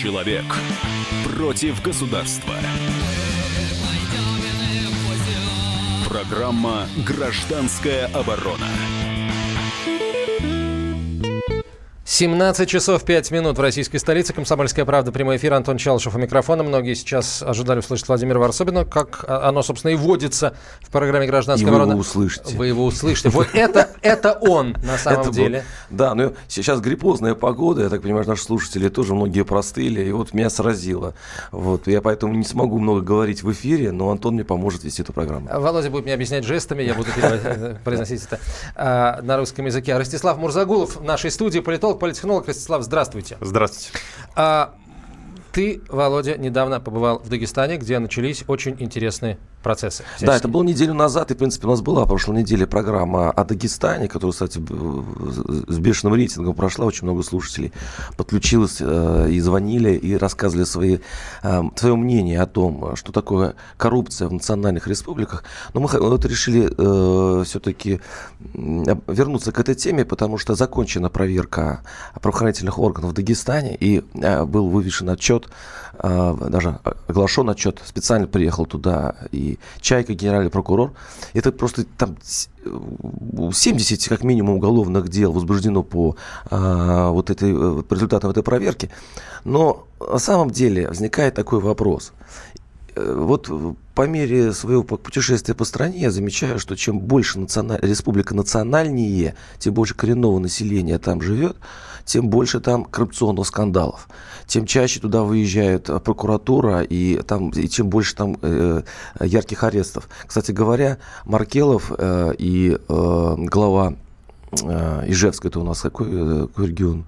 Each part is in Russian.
Человек против государства. Программа «Гражданская оборона». 17 часов 5 минут в российской столице. Комсомольская правда. Прямой эфир. Антон Чалышев у микрофона. Многие сейчас ожидали услышать Владимира Варсобина, как оно, собственно, и водится в программе «Гражданская и оборона». вы его услышите. Вы его услышите. Вот это, это он на самом Это деле. был- Да, ну сейчас гриппозная погода, я так понимаю, наши слушатели тоже многие простыли, и вот меня сразило. Вот, я поэтому не смогу много говорить в эфире, но Антон мне поможет вести эту программу. Володя будет мне объяснять жестами, я буду перевод- произносить это а, на русском языке. Ростислав Мурзагулов в нашей студии, политолог, политтехнолог. Ростислав, здравствуйте. Здравствуйте. А, ты, Володя, недавно побывал в Дагестане, где начались очень интересные процессы. Да, всяческие. это было неделю назад, и, в принципе, у нас была прошлой неделе программа о Дагестане, которая, кстати, с бешеным рейтингом прошла, очень много слушателей подключилось э, и звонили, и рассказывали свои, э, свое мнение о том, что такое коррупция в национальных республиках. Но мы вот решили все-таки вернуться к этой теме, потому что закончена проверка правоохранительных органов в Дагестане, и э, был вывешен отчет, э, даже оглашен отчет, специально приехал туда и Чайка, генеральный прокурор. Это просто там с- э, 70 как минимум уголовных дел возбуждено по э, вот этой, э, результатам этой проверки. Но на самом деле возникает такой вопрос. Э, Вот э, по мере своего путешествия по стране я замечаю, что чем больше национа- республика национальнее, тем больше коренного населения там живет, тем больше там коррупционных скандалов. Тем чаще туда выезжает э, прокуратура, и, там, и чем больше там э, ярких арестов. Кстати говоря, Маркелов э, и э, глава э, Ижевска, это у нас какой, э, какой регион?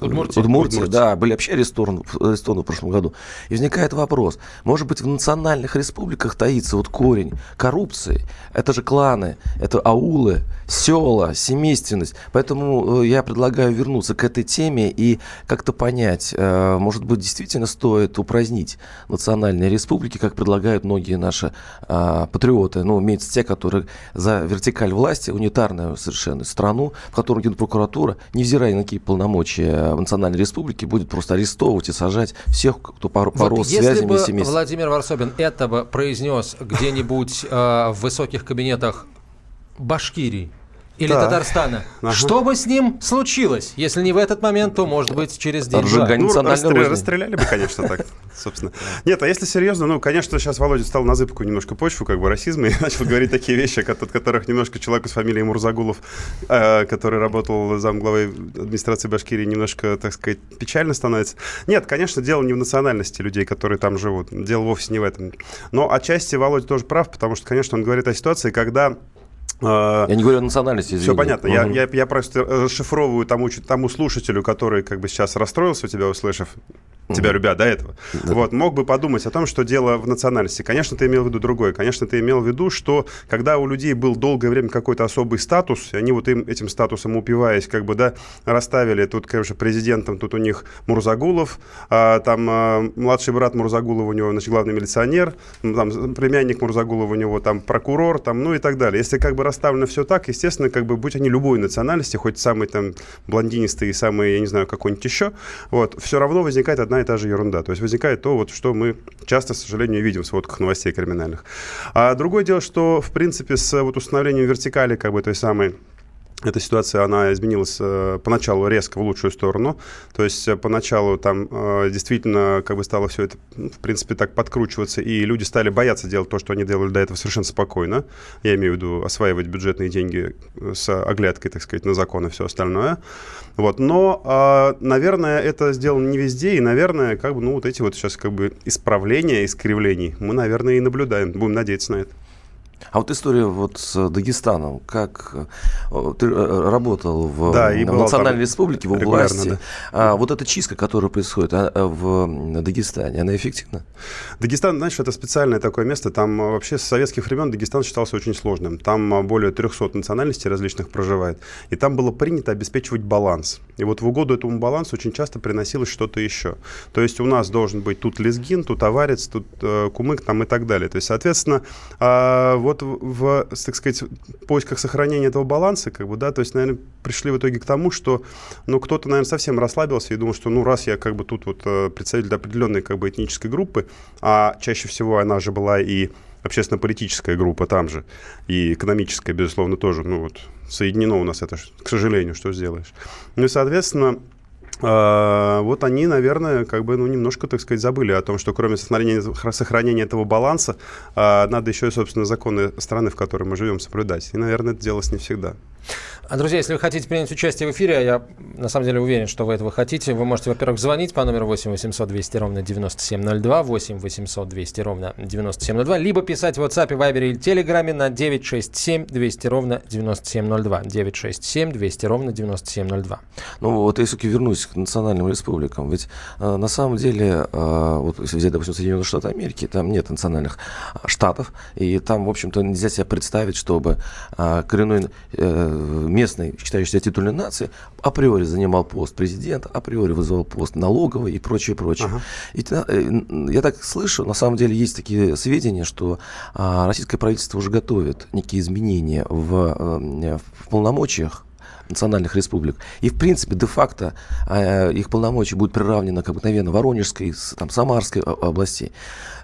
Удмуртия. Удмуртия, Удмуртия. да, были вообще арестованы, арестованы в прошлом году. И возникает вопрос, может быть, в национальных республиках таится вот корень коррупции? Это же кланы, это аулы, села, семейственность. Поэтому э, я предлагаю вернуться к этой теме и как-то понять, э, может быть, действительно стоит упразднить национальные республики, как предлагают многие наши а, патриоты, ну, имеется те, которые за вертикаль власти, унитарную совершенно страну, в которой генпрокуратура, невзирая ни на какие полномочия в национальной республике, будет просто арестовывать и сажать всех, кто пор- Вот порос если связями бы и семейством. Владимир Варсобин этого произнес где-нибудь э, в высоких кабинетах Башкирии или Так. Татарстана, Ага. что бы с ним случилось? Если не в этот момент, то, может быть, через день-два. Разжигание. Ну, розни. расстреляли бы, конечно, так, собственно. Нет, а если серьезно, ну, конечно, сейчас Володя стал на зыбку немножко почву, как бы, расизма, и начал говорить такие вещи, от от которых немножко человеку с фамилией Мурзагулов, э, который работал замглавой администрации Башкирии, немножко, так сказать, печально становится. Нет, конечно, дело не в национальности людей, которые там живут. Дело вовсе не в этом. Но отчасти Володя тоже прав, потому что, конечно, он говорит о ситуации, когда Я не говорю о национальности, все извини. понятно. Я, я, я просто расшифровываю тому, тому слушателю, который как бы сейчас расстроился, тебя услышав, тебя любя до этого. Вот, мог бы подумать о том, что дело в национальности. Конечно, ты имел в виду другое. Конечно, ты имел в виду, что когда у людей был долгое время какой-то особый статус, и они вот им, этим статусом упиваясь, как бы, да, расставили, тут, конечно, президентом, тут у них Мурзагулов, а, там а, младший брат Мурзагулова у него, значит, главный милиционер, там племянник Мурзагулова у него там прокурор, там, ну и так далее. Если как бы расставлено все так, естественно, как бы будь они любой национальности, хоть самый там блондинистый и самый, я не знаю, какой-нибудь еще, вот, все равно возникает одна и та же ерунда. То есть возникает то, вот, что мы часто, к сожалению, видим в сводках новостей криминальных. А другое дело, что, в принципе, с вот установлением вертикали, как бы той самой эта ситуация, она изменилась э, поначалу резко в лучшую сторону. То есть э, поначалу там э, действительно как бы стало все это, в принципе, так подкручиваться, и люди стали бояться делать то, что они делали до этого совершенно спокойно. Я имею в виду осваивать бюджетные деньги с оглядкой, так сказать, на закон и все остальное. Вот. Но, э, наверное, это сделано не везде, и, наверное, как бы, ну, вот эти вот сейчас как бы исправления, искривлений мы, наверное, и наблюдаем. Будем надеяться на это. А вот история вот с Дагестаном, как э, ты э, работал в Да, в национальной республике, в области, да. а вот эта чистка, которая происходит а, а, в Дагестане, она эффективна? Дагестан, знаешь, это специальное такое место. Там а, вообще с советских времен Дагестан считался очень сложным. Там более 300 национальностей различных проживает. И там было принято обеспечивать баланс. И вот в угоду этому балансу очень часто приносилось что-то еще. То есть у нас должен быть тут лезгин, тут аварец, тут э, кумык там и так далее. То есть, соответственно, а, вот в, так сказать, поисках сохранения этого баланса, как бы, да, то есть, наверное, пришли в итоге к тому, что, ну, кто-то, наверное, совсем расслабился и думал, что, ну, раз я, как бы, тут вот э, представитель определенной, как бы, этнической группы, а чаще всего она же была и общественно-политическая группа там же, и экономическая, безусловно, тоже, ну, вот, соединено у нас это, к сожалению, что сделаешь. Ну, и, соответственно, вот они, наверное, как бы, ну, немножко, так сказать, забыли о том, что кроме сохранения, сохранения этого баланса, а, надо еще и, собственно, законы страны, в которой мы живем, соблюдать. И, наверное, это делалось не всегда. А, друзья, если вы хотите принять участие в эфире, а я на самом деле уверен, что вы этого хотите, вы можете, во-первых, звонить по номеру 8 800 200 ровно 9702, 8 800 200 ровно 9702, либо писать в WhatsApp, Viber или Telegram на 967 200 ровно 9702, 967 200 ровно 9702. Ну вот если вернусь к национальным республикам, ведь э, на самом деле, э, вот если взять, допустим, Соединенные Штаты Америки, там нет национальных штатов, и там, в общем-то, нельзя себе представить, чтобы э, коренной э, местной, считающейся титульной нации, априори занимал пост президента, априори вызывал пост налоговый и прочее, прочее. Ага. И, э, я так слышу, на самом деле есть такие сведения, что а, российское правительство уже готовит некие изменения в, э, в полномочиях национальных республик. И, в принципе, де-факто э, их полномочия будут приравнены к обыкновенно Воронежской, там, Самарской областей.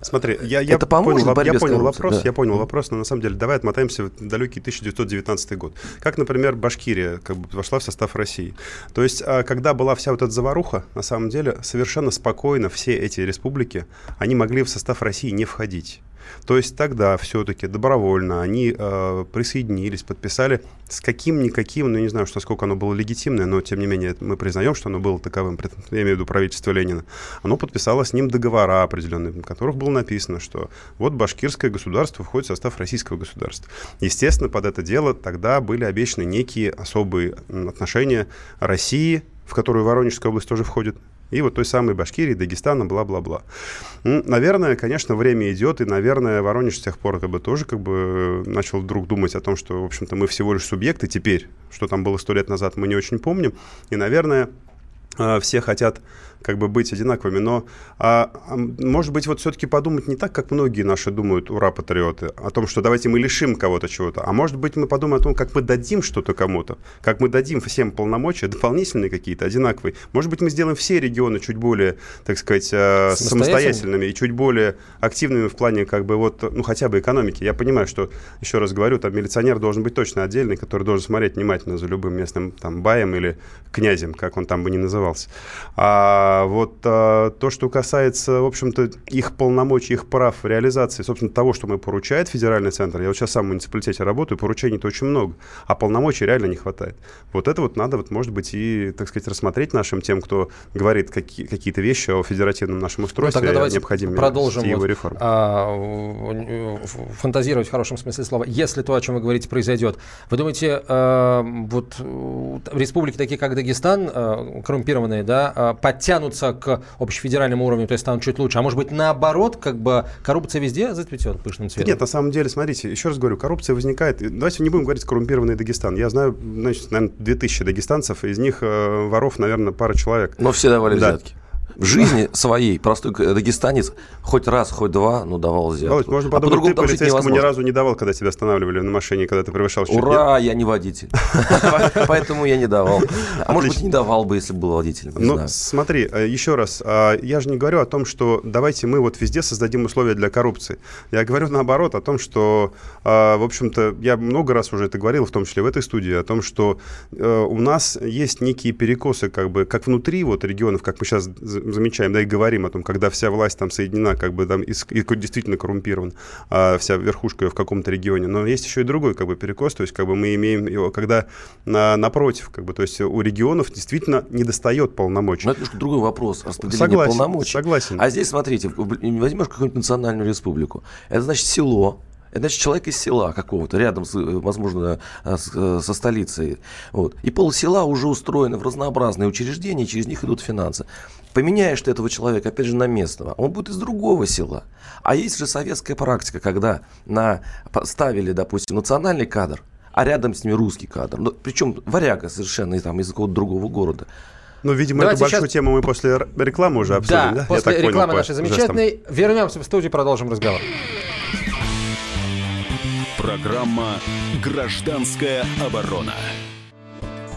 Смотри, я, я Это поможет понял, я понял вопрос, да. я понял вопрос, но на самом деле давай отмотаемся в далекий 1919 год. Как, например, Башкирия как бы вошла в состав России. То есть, а, когда была вся вот эта заваруха, на самом деле совершенно спокойно все эти республики, они могли в состав России не входить. То есть тогда все-таки добровольно они э, присоединились, подписали с каким-никаким, ну не знаю, что сколько оно было легитимное, но тем не менее мы признаем, что оно было таковым, я имею в виду правительство Ленина. Оно подписало с ним договора определенные, в которых было написано, что вот башкирское государство входит в состав российского государства. Естественно, под это дело тогда были обещаны некие особые отношения России, в которую Воронежская область тоже входит, и вот той самой Башкирии, Дагестана, бла-бла-бла. Ну, наверное, конечно, время идет, и, наверное, Воронеж с тех пор как бы тоже как бы начал вдруг думать о том, что, в общем-то, мы всего лишь субъекты теперь, что там было сто лет назад, мы не очень помним, и, наверное, э, все хотят как бы быть одинаковыми, но, а, а, может быть, вот все-таки подумать не так, как многие наши думают, ура, патриоты, о том, что давайте мы лишим кого-то чего-то, а может быть, мы подумаем о том, как мы дадим что-то кому-то, как мы дадим всем полномочия, дополнительные какие-то, одинаковые. Может быть, мы сделаем все регионы чуть более, так сказать, э, самостоятельными и чуть более активными в плане, как бы, вот, ну, хотя бы экономики. Я понимаю, что, еще раз говорю, там милиционер должен быть точно отдельный, который должен смотреть внимательно за любым местным там баем или князем, как он там бы ни назывался. А а вот а, то, что касается, в общем-то, их полномочий, их прав в реализации, собственно, того, что мы поручает федеральный центр, я вот сейчас сам в муниципалитете работаю, поручений-то очень много, а полномочий реально не хватает. Вот это вот надо, вот, может быть, и, так сказать, рассмотреть нашим тем, кто говорит какие- какие-то вещи о федеративном нашем устройстве, ну, необходимо продолжим его вот, реформ. А, фантазировать в хорошем смысле слова. Если то, о чем вы говорите, произойдет, вы думаете, а, вот республики такие, как Дагестан, а, коррумпированные, да, а, подтянут тянутся к общефедеральному уровню, то есть станут чуть лучше. А может быть, наоборот, как бы коррупция везде зацветет пышным цветом? Нет, на самом деле, смотрите, еще раз говорю, коррупция возникает. Давайте не будем говорить коррумпированный Дагестан. Я знаю, значит, наверное, 2000 дагестанцев, из них э, воров, наверное, пара человек. Но все давали да. взятки в жизни своей простой дагестанец хоть раз, хоть два, ну, давал взятку. Володь, можно а подумать, а ты полицейскому ни разу не давал, когда тебя останавливали на машине, когда ты превышал Ура, я не водитель. Поэтому я не давал. А может быть, не давал бы, если был водителем. Ну, смотри, э, еще раз, а, я же не говорю о том, что давайте мы вот везде создадим условия для коррупции. Я говорю наоборот о том, что, а, в общем-то, я много раз уже это говорил, в том числе в этой студии, о том, что э, у нас есть некие перекосы, как бы, как внутри вот регионов, как мы сейчас замечаем, да, и говорим о том, когда вся власть там соединена, как бы там и, и действительно коррумпирован, а вся верхушка в каком-то регионе. Но есть еще и другой как бы перекос, то есть как бы мы имеем его, когда на, напротив, как бы, то есть у регионов действительно не достает полномочий. Но это немножко другой вопрос, распределение согласен, полномочий. Согласен. А здесь, смотрите, возьмешь какую-нибудь национальную республику, это значит село, это значит человек из села какого-то, рядом, с, возможно, с, со столицей. Вот. И пол села уже устроены в разнообразные учреждения, через них идут финансы. Поменяешь ты этого человека, опять же, на местного, он будет из другого села. А есть же советская практика, когда на, ставили, допустим, национальный кадр, а рядом с ним русский кадр. Ну, причем варяга совершенно там, из какого-то другого города. Ну, видимо, Давайте эту большую сейчас... тему мы после рекламы уже обсудим, да? да? после рекламы понял, нашей замечательной. Вернемся в студию, продолжим разговор. Программа «Гражданская оборона».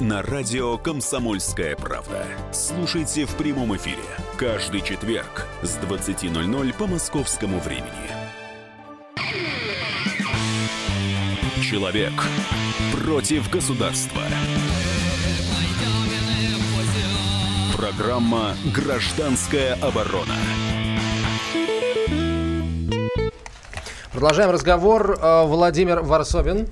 на радио «Комсомольская правда». Слушайте в прямом эфире каждый четверг с 20.00 по московскому времени. Человек против государства. Программа «Гражданская оборона». Продолжаем разговор. Э, Владимир Варсобин,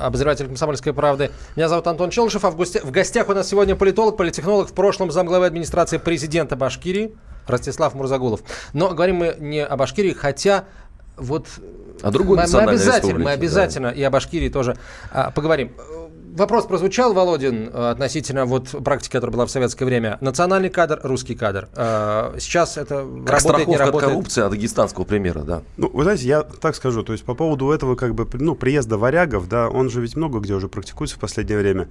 обозреватель «Комсомольской правды». Меня зовут Антон Челышев, а в, гости... в гостях у нас сегодня политолог, политехнолог, в прошлом замглавы администрации президента Башкирии Ростислав Мурзагулов. Но говорим мы не о Башкирии, хотя вот а другой мы, мы обязательно, мы да. обязательно и о Башкирии тоже а, поговорим. Вопрос прозвучал, Володин, э, относительно вот практики, которая была в советское время. Национальный кадр, русский кадр. А, сейчас это как работает, не от работает. коррупции, от дагестанского примера, да. Ну, вы знаете, я так скажу, то есть по поводу этого как бы, ну, приезда варягов, да, он же ведь много где уже практикуется в последнее время.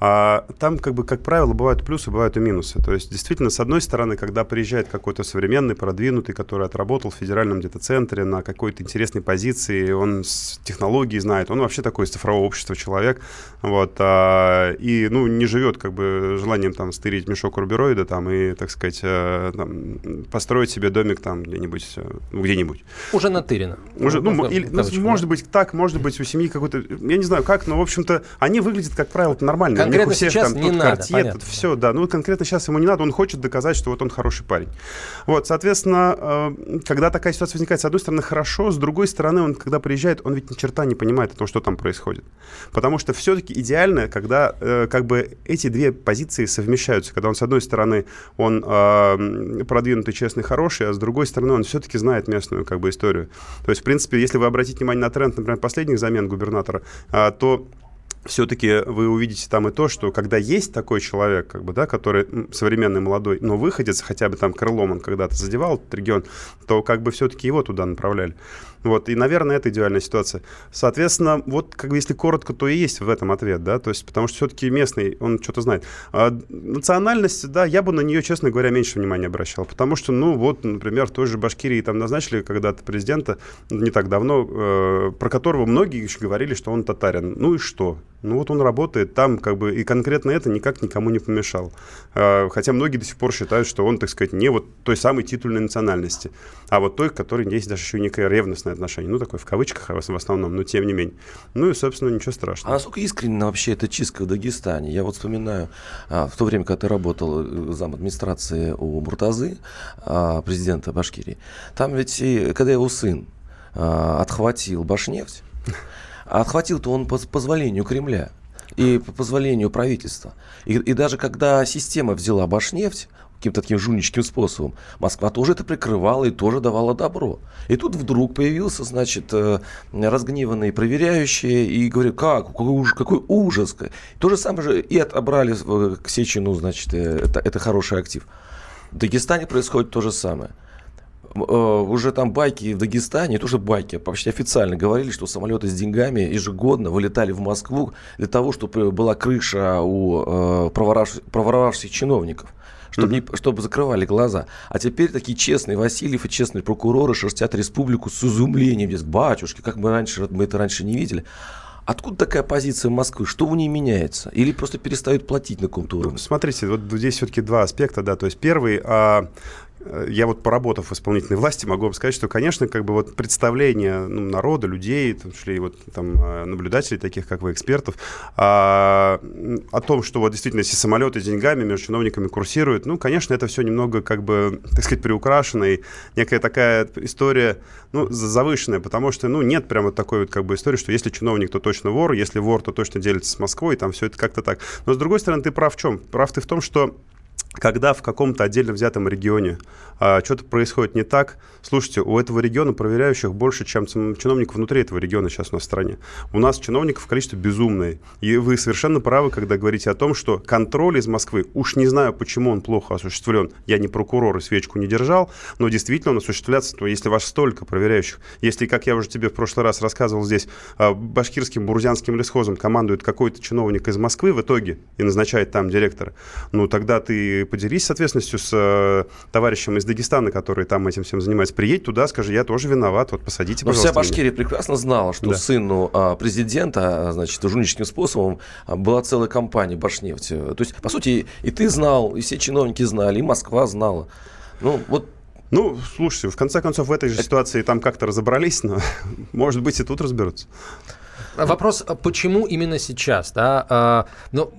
А там, как бы, как правило, бывают плюсы, бывают и минусы. То есть, действительно, с одной стороны, когда приезжает какой-то современный, продвинутый, который отработал в федеральном где-то центре на какой-то интересной позиции, он с технологией знает, он вообще такой из цифрового общества человек, вот, а, и, ну, не живет, как бы, желанием там стырить мешок рубероида там и, так сказать, э, там, построить себе домик там где-нибудь, э, ну, где-нибудь. Уже натырено. Уже, ну, Ну, или, ну, может быть так, может быть у семьи какой-то, я не знаю как, но, в общем-то, они выглядят, как правило, нормально. У них Конкретно у всех сейчас там не тут надо, понятно. тут все, да. Ну, конкретно сейчас ему не надо, он хочет доказать, что вот он хороший парень. Вот, соответственно, э, когда такая ситуация возникает, с одной стороны, хорошо, с другой стороны, он, когда приезжает, он ведь ни черта не понимает о том, что там происходит. Потому что все-таки идеально, когда э, как бы эти две позиции совмещаются, когда он, с одной стороны, он э, продвинутый, честный, хороший, а с другой стороны, он все-таки знает местную как бы историю. То есть, в принципе, если вы обратите внимание на тренд, например, последних замен губернатора, а, то все-таки вы увидите там и то, что когда есть такой человек, как бы, да, который современный, молодой, но выходец, хотя бы там крылом он когда-то задевал этот регион, то как бы все-таки его туда направляли. Вот, и, наверное, это идеальная ситуация. Соответственно, вот, как бы, если коротко, то и есть в этом ответ, да, то есть, потому что все-таки местный, он что-то знает. А национальность, да, я бы на нее, честно говоря, меньше внимания обращал, потому что, ну, вот, например, в той же Башкирии там назначили когда-то президента не так давно, э, про которого многие еще говорили, что он татарин. Ну и что? Ну вот он работает там, как бы, и конкретно это никак никому не помешал. Э, хотя многие до сих пор считают, что он, так сказать, не вот той самой титульной национальности, а вот той, которой есть даже еще и некое ревностное отношение. Ну, такое в кавычках в основном, но тем не менее. Ну и, собственно, ничего А страшного. насколько искренне вообще эта чистка в Дагестане? Я вот вспоминаю, а, в то время, когда ты работал э, зам администрации у Муртазы, а, президента Башкирии, там ведь, и, когда его сын а, отхватил Башнефть, а отхватил-то он по позволению Кремля и по позволению правительства. И, и даже когда система взяла Башнефть, каким-то таким жульническим способом. Москва тоже это прикрывала и тоже давала добро. И тут вдруг появился, значит, э, разгневанные проверяющие и говорят, как, какой ужас, какой ужас. То же самое же и отобрали э, к Сечину, значит, э, это, это хороший актив. В Дагестане происходит то же самое. Уже там байки в Дагестане, тоже байки, а почти официально говорили, что самолеты с деньгами ежегодно вылетали в Москву для того, чтобы была крыша у проворовавших, проворовавшихся чиновников чтобы, не, чтобы закрывали глаза. А теперь такие честные Васильев и честные прокуроры шерстят республику с изумлением. Дескать, батюшки, как мы раньше, мы это раньше не видели. Откуда такая позиция Москвы? Что в ней меняется? Или просто перестают платить на каком-то уровне? Ну, Смотрите, вот здесь все-таки два аспекта, да. То есть первый, а, я вот поработав в исполнительной власти, могу вам сказать, что, конечно, как бы вот представление ну, народа, людей, в том числе и вот там э, наблюдателей, таких как вы, экспертов, а, о том, что вот действительно, если самолеты с деньгами между чиновниками курсируют, ну, конечно, это все немного, как бы, так сказать, приукрашено, и некая такая история, ну, за- завышенная, потому что, ну, нет прямо такой вот, как бы, истории, что если чиновник, то точно вор, если вор, то точно делится с Москвой, и там все это как-то так. Но, с другой стороны, ты прав в чем? Прав ты в том, что когда в каком-то отдельно взятом регионе а, что-то происходит не так, слушайте, у этого региона проверяющих больше, чем чиновников внутри этого региона сейчас у нас в стране. У нас чиновников количество безумное. И вы совершенно правы, когда говорите о том, что контроль из Москвы, уж не знаю, почему он плохо осуществлен, я не прокурор и свечку не держал, но действительно он осуществляется, то если вас столько проверяющих, если, как я уже тебе в прошлый раз рассказывал здесь, а, башкирским бурзянским лесхозом командует какой-то чиновник из Москвы в итоге и назначает там директора, ну тогда ты поделись с ответственностью с э, товарищем из Дагестана, который там этим всем занимается. Приедь туда, скажи, я тоже виноват, вот посадите, Но пожалуйста. вся Башкирия меня. прекрасно знала, что да. сыну а, президента, а, значит, жульническим способом а, была целая компания Башнефти. То есть, по сути, и ты знал, и все чиновники знали, и Москва знала. Ну, вот ну, слушайте, в конце концов, в этой же ситуации там как-то разобрались, но, может быть, и тут разберутся. Вопрос, почему именно сейчас? Да? А, ну,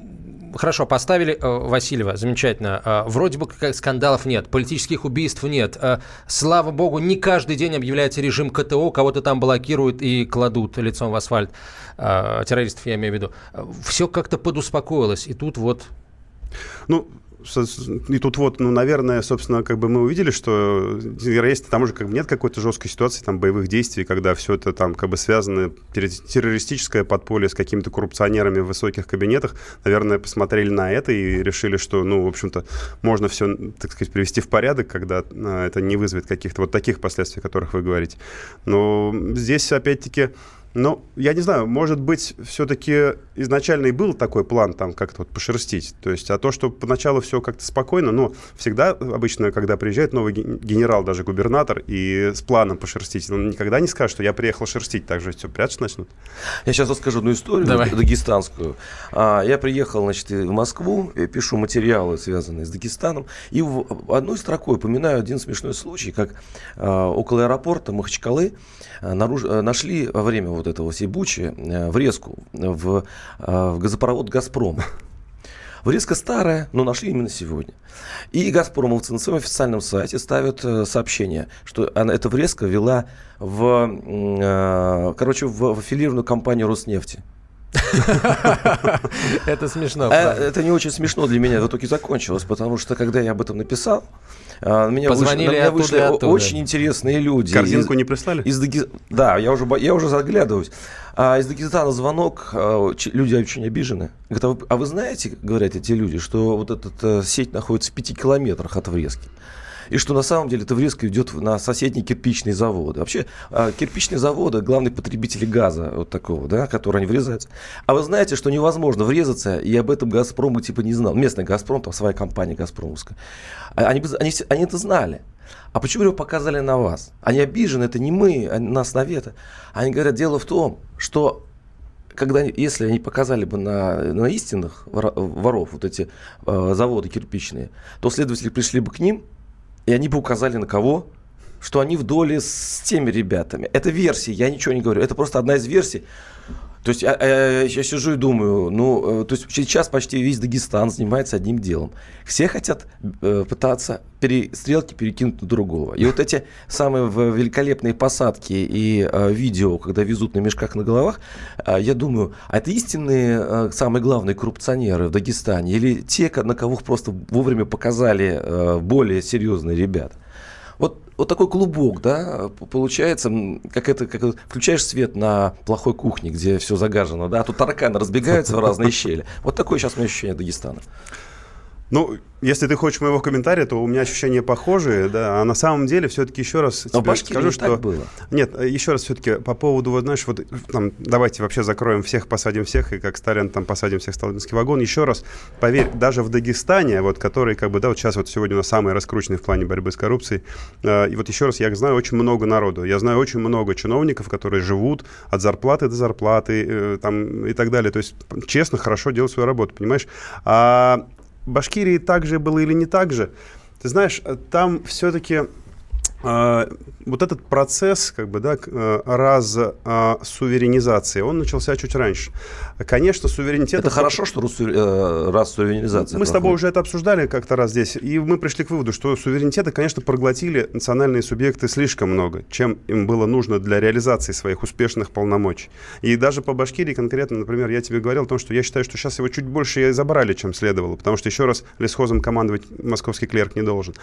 хорошо, поставили э, Васильева, замечательно. Э, вроде бы как скандалов нет, политических убийств нет. Э, слава богу, не каждый день объявляется режим КТО, кого-то там блокируют и кладут лицом в асфальт. Террористов я имею в виду. Все как-то подуспокоилось, и тут вот... Ну, и тут вот, ну, наверное, собственно, как бы мы увидели, что если там уже как бы нет какой-то жесткой ситуации, там, боевых действий, когда все это там как бы связано, террористическое подполье с какими-то коррупционерами в высоких кабинетах, наверное, посмотрели на это и решили, что, ну, в общем-то, можно все, так сказать, привести в порядок, когда а, это не вызовет каких-то вот таких последствий, о которых вы говорите. Но здесь, опять-таки, ну, я не знаю, может быть, все-таки изначально и был такой план там как-то вот пошерстить. То есть, а то, что поначалу все как-то спокойно, но всегда обычно, когда приезжает новый генерал, даже губернатор, и с планом пошерстить, он никогда не скажет, что я приехал шерстить, так же все прятать начнут. Я сейчас расскажу одну историю Давай. дагестанскую. А, я приехал, значит, в Москву, пишу материалы, связанные с Дагестаном, и в одной строкой упоминаю один смешной случай, как а, около аэропорта Махачкалы а, наруж... нашли во время вот этого всей бучи э, врезку в, э, в газопровод «Газпром». Врезка старая, но нашли именно сегодня. И «Газпромовцы» на своем официальном сайте ставят э, сообщение, что она, эта врезка вела в, короче, в, в аффилированную компанию «Роснефти». Это смешно. Это не очень смешно для меня в итоге закончилось, потому что когда я об этом написал, а, меня Позвонили вышли, на меня вышли оттуда. очень интересные люди. Корзинку из, не прислали? Из Даги... Да, я уже, я уже заглядываюсь. А из Дагестана звонок, а, люди очень обижены. Говорят, а вы знаете, говорят эти люди, что вот эта э, сеть находится в пяти километрах от врезки? И что на самом деле эта врезка идет на соседние кирпичные заводы. Вообще, а, кирпичные заводы – главные потребители газа вот такого, да, который они врезаются. А вы знаете, что невозможно врезаться, и об этом «Газпром» типа не знал. Местный «Газпром», там своя компания «Газпромовская». А они, они, они это знали. А почему его показали на вас? Они обижены, это не мы, нас навета. Они говорят, дело в том, что когда, если они показали бы на, на истинных воров вот эти э, заводы кирпичные, то следователи пришли бы к ним и они бы указали на кого? Что они в доле с теми ребятами. Это версия, я ничего не говорю. Это просто одна из версий. То есть я, я, я сижу и думаю, ну, э, то есть сейчас почти весь Дагестан занимается одним делом. Все хотят э, пытаться пере, стрелки перекинуть на другого. И вот эти самые великолепные посадки и э, видео, когда везут на мешках на головах, э, я думаю, а это истинные э, самые главные коррупционеры в Дагестане или те, на кого просто вовремя показали э, более серьезные ребята? Вот, такой клубок, да, получается, как это, как включаешь свет на плохой кухне, где все загажено, да, а тут тараканы разбегаются в разные щели. Вот такое сейчас у меня ощущение Дагестана. Ну, если ты хочешь моего комментария, то у меня ощущения похожие, да. А на самом деле, все-таки еще раз Но тебе скажу, что так было. нет, еще раз все-таки по поводу вот знаешь, вот там давайте вообще закроем всех, посадим всех и как Сталин там посадим всех в сталинский вагон. Еще раз, поверь, даже в Дагестане, вот который как бы да, вот сейчас вот сегодня у нас самый раскрученный в плане борьбы с коррупцией. Э, и вот еще раз, я знаю очень много народу, я знаю очень много чиновников, которые живут от зарплаты до зарплаты э, там и так далее. То есть честно, хорошо делают свою работу, понимаешь? А Башкирии так же было или не так же, ты знаешь, там все-таки а, вот этот процесс, как бы, да, э, раз а, суверенизации, он начался чуть раньше. Конечно, суверенитет... Это хорошо, что э, раз суверенизация Мы с тобой уже это обсуждали как-то раз здесь, и мы пришли к выводу, что суверенитета, конечно, проглотили национальные субъекты слишком много, чем им было нужно для реализации своих успешных полномочий. И даже по Башкирии конкретно, например, я тебе говорил о том, что я считаю, что сейчас его чуть больше и забрали, чем следовало, потому что еще раз лесхозом командовать московский клерк не должен.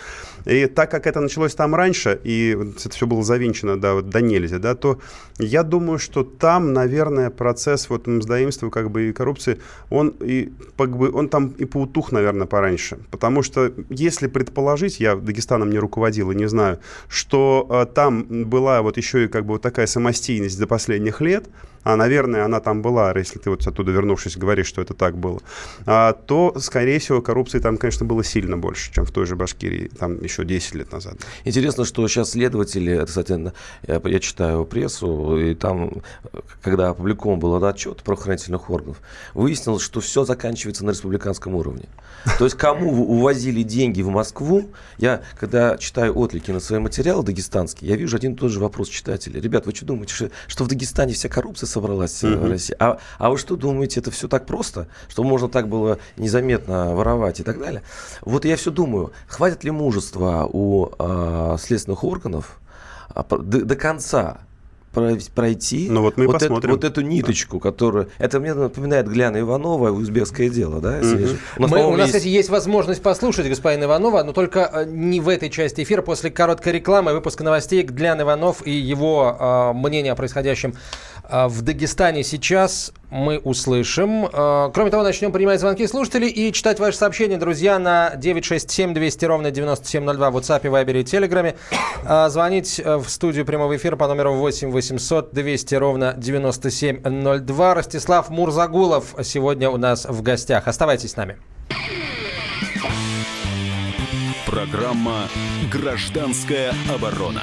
И так как это началось там раньше, и это все было завинчено да, вот, до нельзя, да, то я думаю, что там, наверное, процесс вот мздоимства как бы и коррупции, он, и, как бы, он там и поутух, наверное, пораньше. Потому что если предположить, я Дагестаном не руководил и не знаю, что э, там была вот еще и как бы вот такая самостийность до последних лет, а, наверное, она там была, если ты вот оттуда вернувшись говоришь, что это так было, а, то, скорее всего, коррупции там, конечно, было сильно больше, чем в той же Башкирии, там еще 10 лет назад. Интересно, что сейчас следователи, кстати, я, я читаю прессу, и там, когда опубликован был отчет правоохранительных органов, выяснилось, что все заканчивается на республиканском уровне. То есть кому увозили деньги в Москву, я, когда читаю отлики на свои материалы дагестанские, я вижу один и тот же вопрос читателя. Ребят, вы что думаете, что, что в Дагестане вся коррупция собралась mm-hmm. в России? А, а вы что думаете, это все так просто, что можно так было незаметно воровать и так далее? Вот я все думаю, хватит ли мужества у э, следственных органов а, до, до конца пройти ну, вот, мы вот, это, вот эту ниточку, да. которую... Это мне напоминает Гляна Иванова узбекское дело, да? Угу. У нас, мы, у нас есть... кстати, есть возможность послушать господина Иванова, но только э, не в этой части эфира. После короткой рекламы, выпуска новостей, Глян Иванов и его э, мнение о происходящем э, в Дагестане сейчас мы услышим. Э, кроме того, начнем принимать звонки слушателей и читать ваши сообщения, друзья, на 967 200 ровно 9702 в WhatsApp, Viber и Telegram. Э, звонить э, в студию прямого эфира по номеру 8 800 200 ровно 9702. Ростислав Мурзагулов сегодня у нас в гостях. Оставайтесь с нами. Программа «Гражданская оборона».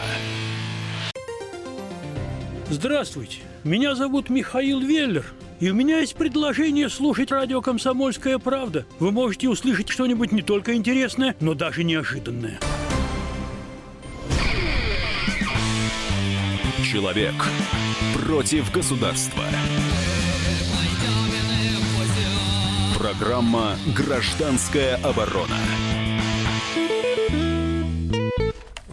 Здравствуйте, меня зовут Михаил Веллер – и у меня есть предложение слушать радио «Комсомольская правда». Вы можете услышать что-нибудь не только интересное, но даже неожиданное. Человек против государства. Программа «Гражданская оборона».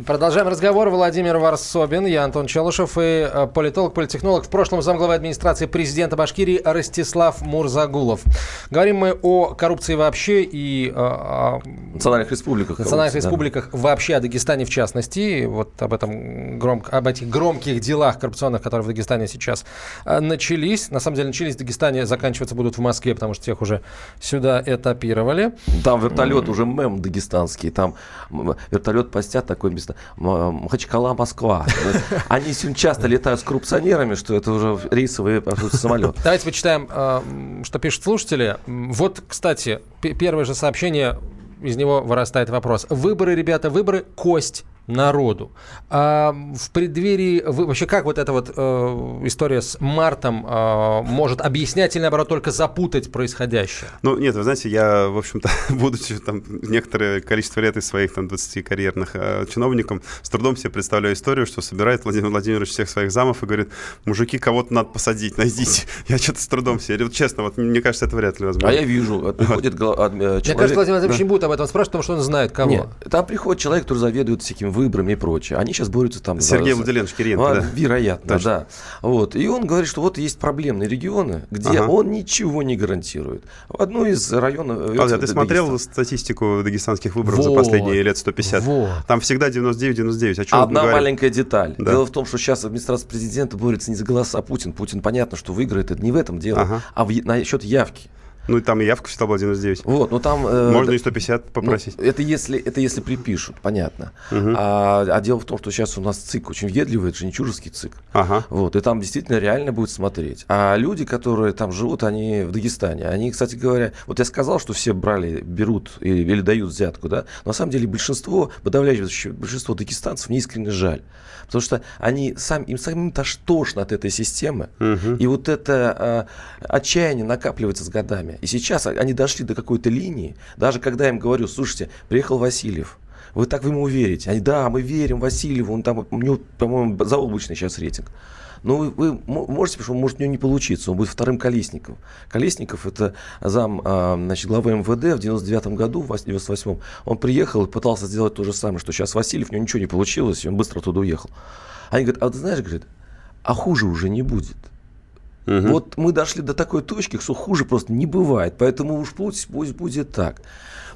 Продолжаем разговор. Владимир Варсобин, я Антон Челышев и э, политолог, политтехнолог, в прошлом замглавы администрации президента Башкирии Ростислав Мурзагулов. Говорим мы о коррупции вообще и э, о национальных республиках. Национальных республиках да. вообще, о Дагестане в частности. Вот об этом громко, об этих громких делах коррупционных, которые в Дагестане сейчас э, начались. На самом деле начались в Дагестане, заканчиваться будут в Москве, потому что тех уже сюда этапировали. Там вертолет уже мем дагестанский. Там вертолет постят такой место Махачкала, Москва. Они сегодня часто летают с коррупционерами, что это уже рейсовый самолет. Давайте почитаем, э, что пишут слушатели. Вот, кстати, первое же сообщение, из него вырастает вопрос. Выборы, ребята, выборы, кость народу. А в преддверии, вы, вообще как вот эта вот э, история с мартом э, может объяснять или наоборот только запутать происходящее? Ну нет, вы знаете, я, в общем-то, будучи там некоторое количество лет из своих там 20 карьерных э, чиновником, с трудом себе представляю историю, что собирает Владимир Владимирович всех своих замов и говорит, мужики, кого-то надо посадить, найдите. Я что-то с трудом себе, вот честно, вот мне кажется, это вряд ли возможно. А я вижу, приходит человек... Мне кажется, Владимир Владимирович не будет об этом спрашивать, потому что он знает кого. Нет, там приходит человек, который заведует всяким выборами и прочее. Они сейчас борются там... Сергей за... Владимирович Кириенко, а, да? Вероятно, Точно. да. Вот. И он говорит, что вот есть проблемные регионы, где ага. он ничего не гарантирует. В одну из районов... А, ты смотрел Дагестан. статистику дагестанских выборов вот. за последние лет 150? Вот. Там всегда 99-99. О чем Одна маленькая деталь. Да. Дело в том, что сейчас администрация президента борется не за голоса Путин. Путин, понятно, что выиграет. Это не в этом дело, ага. а в, насчет явки. Ну, и там и явка всегда была 99. Вот, ну там... Э, Можно и 150 попросить. Ну, это, если, это если припишут, понятно. Угу. А, а дело в том, что сейчас у нас ЦИК очень въедливый, это же не чужерский ЦИК. Ага. Вот, и там действительно реально будет смотреть. А люди, которые там живут, они в Дагестане. Они, кстати говоря, вот я сказал, что все брали, берут или, или дают взятку, да? Но на самом деле большинство, подавляющее большинство дагестанцев мне искренне жаль. Потому что они сам, им самим тошно от этой системы. Угу. И вот это э, отчаяние накапливается с годами. И сейчас они дошли до какой-то линии. Даже когда я им говорю, слушайте, приехал Васильев, Вы так в ему верите. Они, да, мы верим Васильеву, он там, у него, по-моему, заоблачный сейчас рейтинг. Но вы, вы можете, потому что может у него не получиться, он будет вторым Колесником. Колесников это зам а, значит, главы МВД в 99 году, в 98 он приехал и пытался сделать то же самое, что сейчас Васильев, у него ничего не получилось, и он быстро туда уехал. Они говорят, а ты знаешь, говорит, а хуже уже не будет. Угу. Вот мы дошли до такой точки, что хуже просто не бывает. Поэтому уж пусть, пусть будет так.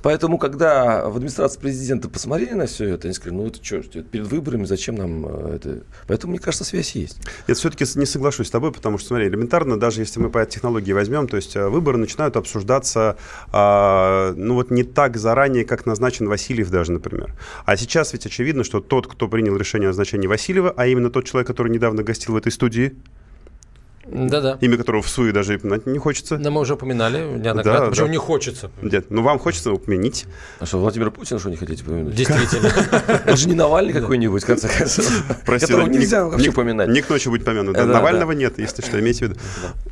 Поэтому, когда в администрации президента посмотрели на все это, они сказали, ну это что, перед выборами зачем нам э, это? Поэтому, мне кажется, связь есть. Я все-таки не соглашусь с тобой, потому что, смотри, элементарно, даже если мы по технологии возьмем, то есть э, выборы начинают обсуждаться, а, ну вот не так заранее, как назначен Васильев даже, например. А сейчас ведь очевидно, что тот, кто принял решение о назначении Васильева, а именно тот человек, который недавно гостил в этой студии, да-да. Имя которого в СУИ даже упоминать не хочется. Да, мы уже упоминали неоднократно. Да, Почему да. не хочется? Нет, ну вам хочется упомянить. А что, Владимир Путин, что не хотите упомянуть? Действительно. Он же не Навальный какой-нибудь, в конце концов. Которого нельзя вообще упоминать. Не к ночи будет помянут. Навального нет, если что, имейте в виду.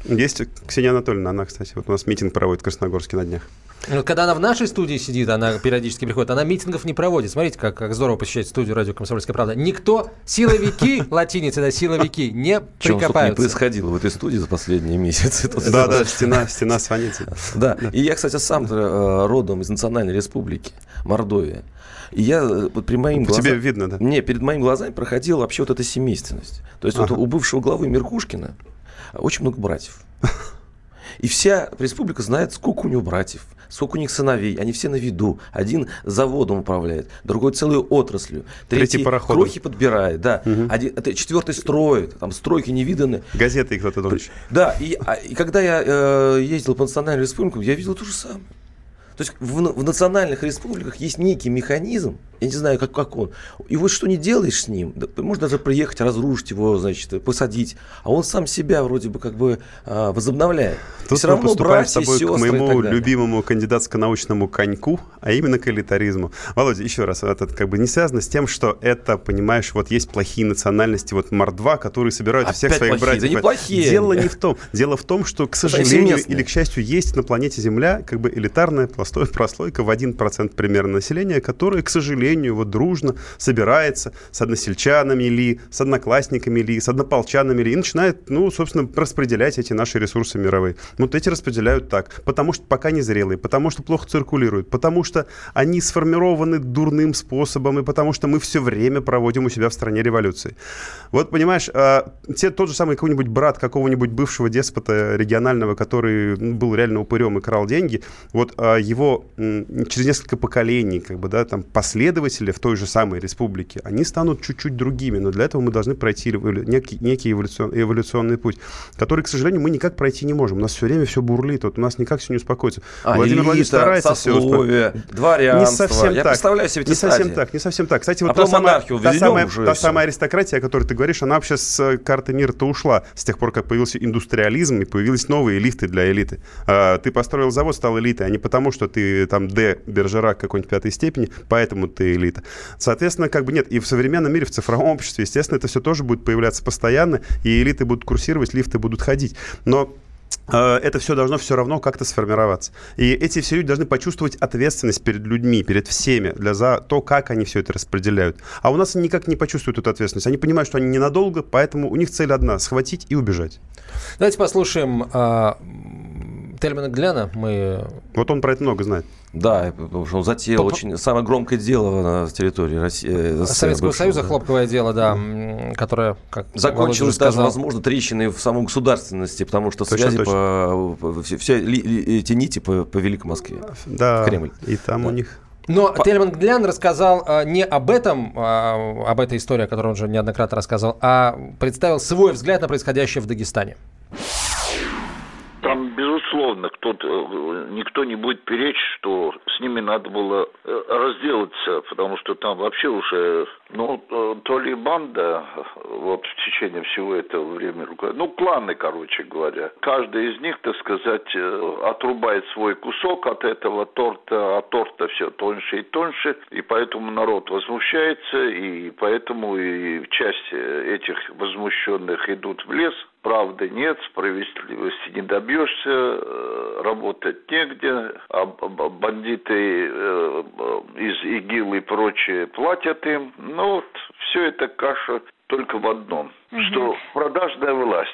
Есть Ксения Анатольевна, она, кстати, вот у нас митинг проводит в Красногорске на днях. Ну, когда она в нашей студии сидит, она периодически приходит, она митингов не проводит. Смотрите, как, как здорово посещать студию радио «Комсомольская правда». Никто, силовики, латиница, да, силовики, не прикопаются. не происходило в этой студии за последние месяцы. Да, да, стена, стена звонится. Да, и я, кстати, сам э, родом из Национальной Республики Мордовия. И я э, вот при моим глазам... Тебе видно, да? Не, перед моими глазами проходила вообще вот эта семейственность. То есть ага. вот у бывшего главы Меркушкина очень много братьев. И вся республика знает, сколько у него братьев, сколько у них сыновей, они все на виду. Один заводом управляет, другой целую отраслью, третий, третий крохи подбирает, да. Угу. Один, четвертый строит, там стройки невиданные. Газеты кто-то думаешь. Да, и, а, и когда я э, ездил по национальной республике, я видел то же самое. То есть в, в национальных республиках есть некий механизм, я не знаю, как, как он. И вот что не делаешь с ним, да, можно даже приехать, разрушить его, значит, посадить, а он сам себя вроде бы как бы а, возобновляет. Тут все равно братья, с тобой к моему любимому кандидатско-научному коньку, а именно к элитаризму. Володя, еще раз, это как бы не связано с тем, что это, понимаешь, вот есть плохие национальности, вот мордва, которые собирают Опять всех своих плохие, братьев. Да не плохие. Дело не в том. Дело в том, что, к сожалению или к счастью, есть на планете Земля как бы элитарная прослойка в 1% примерно населения, которая, к сожалению, сожалению, вот дружно собирается с односельчанами ли, с одноклассниками ли, с однополчанами ли, и начинает, ну, собственно, распределять эти наши ресурсы мировые. Вот эти распределяют так, потому что пока не зрелые, потому что плохо циркулируют, потому что они сформированы дурным способом, и потому что мы все время проводим у себя в стране революции. Вот, понимаешь, а, те, тот же самый какой-нибудь брат какого-нибудь бывшего деспота регионального, который был реально упырем и крал деньги, вот а, его через несколько поколений, как бы, да, там, последовательно последователи в той же самой республике, они станут чуть-чуть другими, но для этого мы должны пройти некий, некий эволюцион, эволюционный путь, который, к сожалению, мы никак пройти не можем. У нас все время все бурлит, вот у нас никак все не успокоится. А, Владимир Владимирович старается сословие, все дворянство. Не совсем Я так. представляю себе Не совсем так, не совсем так. Кстати, вот а та, самая, та, самая, та самая аристократия, о которой ты говоришь, она вообще с карты мира-то ушла с тех пор, как появился индустриализм и появились новые лифты для элиты. А, ты построил завод, стал элитой, а не потому, что ты там Д. Бержерак какой-нибудь пятой степени, поэтому ты элита. Соответственно, как бы нет. И в современном мире, в цифровом обществе, естественно, это все тоже будет появляться постоянно, и элиты будут курсировать, лифты будут ходить. Но э, это все должно все равно как-то сформироваться. И эти все люди должны почувствовать ответственность перед людьми, перед всеми, для, за то, как они все это распределяют. А у нас они никак не почувствуют эту ответственность. Они понимают, что они ненадолго, поэтому у них цель одна – схватить и убежать. Давайте послушаем а, Тельмана Гляна. Мы... Вот он про это много знает. Да, потому что он затеял По... очень самое громкое дело на территории России. Э, Советского бывшего, Союза, да. хлопковое дело, да, которое, как Закончилось даже, возможно, трещиной в самой государственности, потому что точно, связи точно. по... Все, все ли, эти нити повели к Москве, да, в Кремль. и там да. у них... Но По... Тельман Глян рассказал а, не об этом, а, об этой истории, о которой он уже неоднократно рассказал, а представил свой взгляд на происходящее в Дагестане там, безусловно, кто-то, э, никто не будет перечь, что с ними надо было э, разделаться, потому что там вообще уже Ну, э, то ли банда, вот в течение всего этого времени, ну, кланы, короче говоря. Каждый из них, так сказать, э, отрубает свой кусок от этого торта, а торта все тоньше и тоньше, и поэтому народ возмущается, и поэтому и часть этих возмущенных идут в лес, правды нет, справедливости не добьешься, э, работать негде, а бандиты из ИГИЛ и прочее платят им. Ну вот, все это каша только в одном, угу. что продажная власть.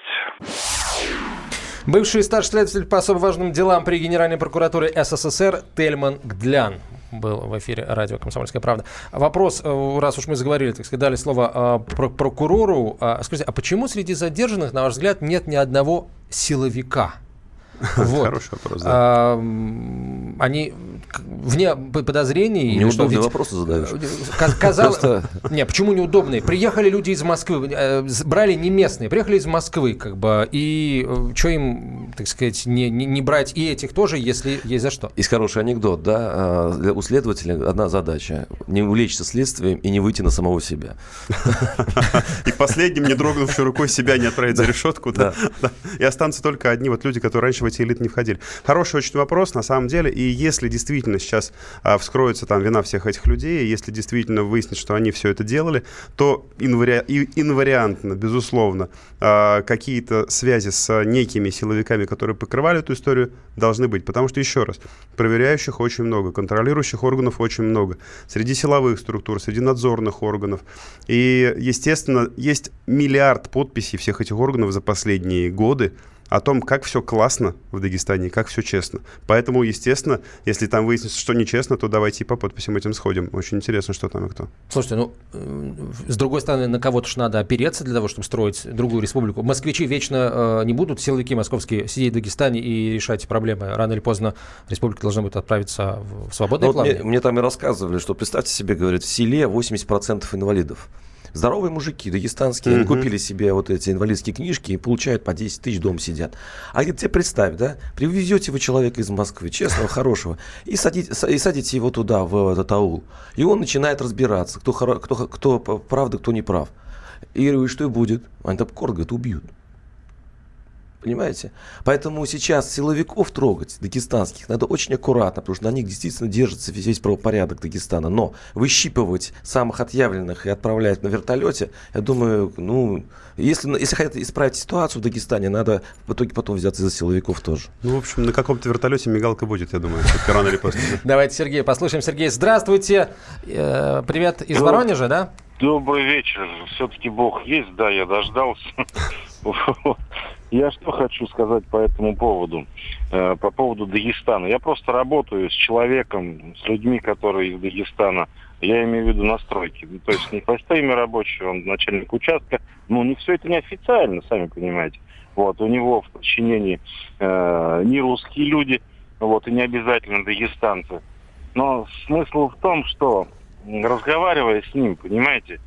Бывший старший следователь по особо важным делам при Генеральной прокуратуре СССР Тельман Гдлян был в эфире радио «Комсомольская правда». Вопрос, э, раз уж мы заговорили, так сказать, дали слово э, прокурору. Э, скажите, а почему среди задержанных, на ваш взгляд, нет ни одного силовика? Вот. Хороший вопрос, да. А, они вне подозрений... Неудобные ведь, вопросы задаешь. Казалось... Не, почему неудобные? Приехали люди из Москвы, э, брали не местные, приехали из Москвы, как бы, и э, что им, так сказать, не, не, не брать и этих тоже, если есть за что? Есть хороший анекдот, да, а, у следователя одна задача, не увлечься следствием и не выйти на самого себя. И последним, не дрогнувшей рукой себя не отправить за решетку, да. И останутся только одни вот люди, которые раньше в эти элиты не входили. Хороший очень вопрос, на самом деле, и если действительно сейчас а, вскроется там вина всех этих людей, если действительно выяснится, что они все это делали, то инвари... инвариантно, безусловно, а, какие-то связи с некими силовиками, которые покрывали эту историю, должны быть. Потому что, еще раз, проверяющих очень много, контролирующих органов очень много, среди силовых структур, среди надзорных органов. И, естественно, есть миллиард подписей всех этих органов за последние годы, о том, как все классно в Дагестане, как все честно. Поэтому, естественно, если там выяснится, что нечестно, то давайте по подписям этим сходим. Очень интересно, что там и кто. Слушайте, ну, э, с другой стороны, на кого-то же надо опереться для того, чтобы строить другую республику. Москвичи вечно э, не будут, силовики московские, сидеть в Дагестане и решать проблемы. Рано или поздно республика должна будет отправиться в свободное ну, плавание. Вот мне, мне там и рассказывали, что, представьте себе, говорят, в селе 80% инвалидов. Здоровые мужики дагестанские, они купили себе вот эти инвалидские книжки и получают по 10 тысяч, дом сидят. А говорит, тебе представь, да, привезете вы человека из Москвы, честного, хорошего, и садите, и садите его туда, в этот аул. И он начинает разбираться, кто, кто, кто правда, кто не прав. И говорю, что и будет? Они там коротко говорят, убьют. Понимаете? Поэтому сейчас силовиков трогать, дагестанских, надо очень аккуратно, потому что на них действительно держится весь правопорядок Дагестана. Но выщипывать самых отъявленных и отправлять на вертолете, я думаю, ну, если, если хотят исправить ситуацию в Дагестане, надо в итоге потом взяться за силовиков тоже. Ну, в общем, на каком-то вертолете мигалка будет, я думаю, рано или поздно. Давайте Сергей послушаем. Сергей, здравствуйте. Э, привет из Воронежа, да? Добрый вечер. Все-таки Бог есть, да, я дождался. Я что хочу сказать по этому поводу, э, по поводу Дагестана. Я просто работаю с человеком, с людьми, которые из Дагестана. Я имею в виду настройки. Ну, то есть не простыми рабочие, он начальник участка. Ну, не все это неофициально, сами понимаете. Вот, у него в подчинении э, не русские люди, вот, и не обязательно дагестанцы. Но смысл в том, что разговаривая с ним, понимаете,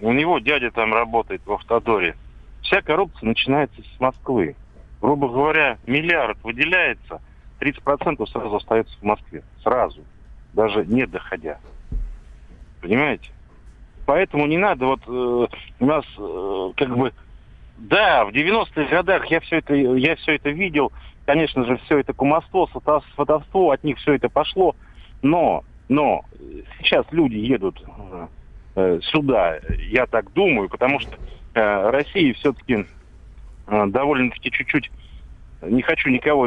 у него дядя там работает в автодоре. Вся коррупция начинается с Москвы. Грубо говоря, миллиард выделяется, 30% сразу остается в Москве. Сразу. Даже не доходя. Понимаете? Поэтому не надо вот э, у нас э, как бы да, в 90-х годах я все это я все это видел, конечно же, все это кумовство, сватовство, от них все это пошло, но но сейчас люди едут э, сюда, я так думаю, потому что э, Россия все-таки э, довольно-таки чуть-чуть, не хочу никого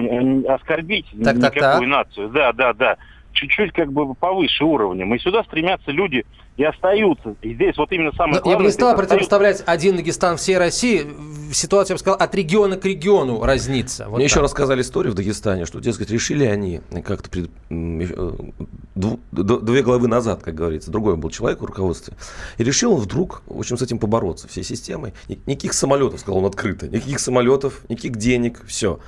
оскорбить, так, никакую так, так. нацию. Да, да, да чуть-чуть как бы повыше уровнем. И сюда стремятся люди и остаются. И здесь вот именно самое Но главное... Я бы не стал противопоставлять один Дагестан всей России. Ситуация, я бы сказал, от региона к региону разнится. Вот Мне так. еще рассказали историю в Дагестане, что, дескать, решили они как-то пред... Э, две главы назад, как говорится, другой был человек в руководстве, и решил он вдруг, в общем, с этим побороться, всей системой. Никаких самолетов, сказал он открыто, никаких самолетов, никаких денег, все.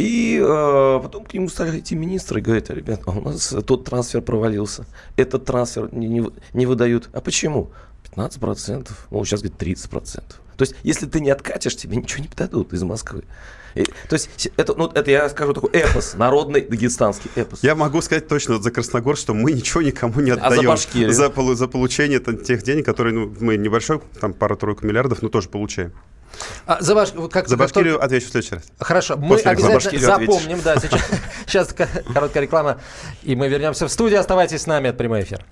И э, потом к нему стали идти министры и говорят, ребят, а у нас тот трансфер провалился, этот трансфер не, не, не выдают. А почему? 15%, ну сейчас говорит 30%. То есть, если ты не откатишь, тебе ничего не дадут из Москвы. И, то есть, это, ну, это я скажу такой эпос, народный дагестанский эпос. Я могу сказать точно вот за Красногор, что мы ничего никому не отдаем. А за Башкирию? За, за получение там, тех денег, которые ну, мы небольшой, там пара-тройку миллиардов, но тоже получаем. А, за, вот как, За как Башкирию только- отвечу в следующий раз. Хорошо, мы После рекламы. обязательно Башкирию запомним, да, сейчас, сейчас ка- короткая реклама, и мы вернемся в студию. Оставайтесь с нами, это прямой эфир.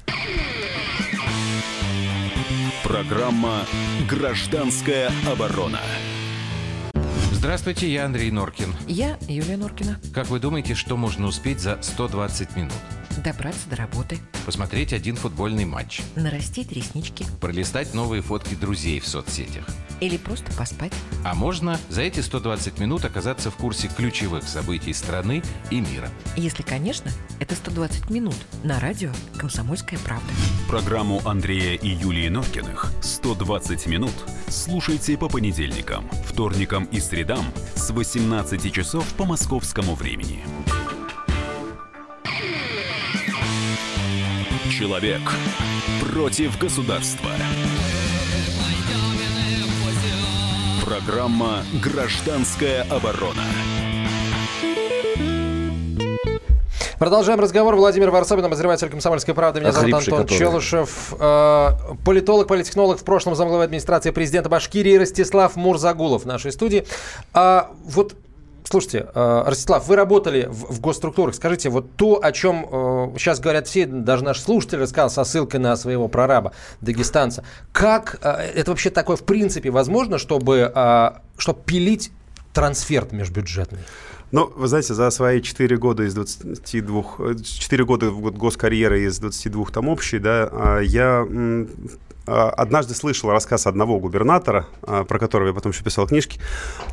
Программа «Гражданская оборона». Здравствуйте, я Андрей Норкин. Я Юлия Норкина. Как вы думаете, что можно успеть за 120 минут? Добраться до работы, Посмотреть один футбольный матч, нарастить реснички пролистать новые фотки друзей в соцсетях. или просто поспать. А можно за эти 120 минут оказаться в курсе ключевых событий страны и мира. Если, конечно, это 120 минут на радио «Комсомольская правда». Программу Андрея и Юлии Норкиных «120 минут» слушайте по понедельникам, вторникам и средам с 18 часов по московскому времени. Человек против государства. Программа «Гражданская оборона». Продолжаем разговор. Владимир Варсобин, обозреватель «Комсомольской правды». Меня зовут Охрипший Антон который. Челышев. Э, Политолог, политтехнолог, в прошлом замглавы администрации президента Башкирии Ростислав Мурзагулов в нашей студии. А вот Слушайте, э, Ростислав, вы работали в, госструктурах. Скажите, вот то, о чем э, сейчас говорят все, даже наш слушатель рассказал со ссылкой на своего прораба, дагестанца. Как э, это вообще такое в принципе возможно, чтобы, э, чтобы пилить трансферт межбюджетный? Ну, вы знаете, за свои 4 года из 22, э, 4 года госкарьеры из 22 там общей, да, а, я однажды слышал рассказ одного губернатора, а, про которого я потом еще писал книжки,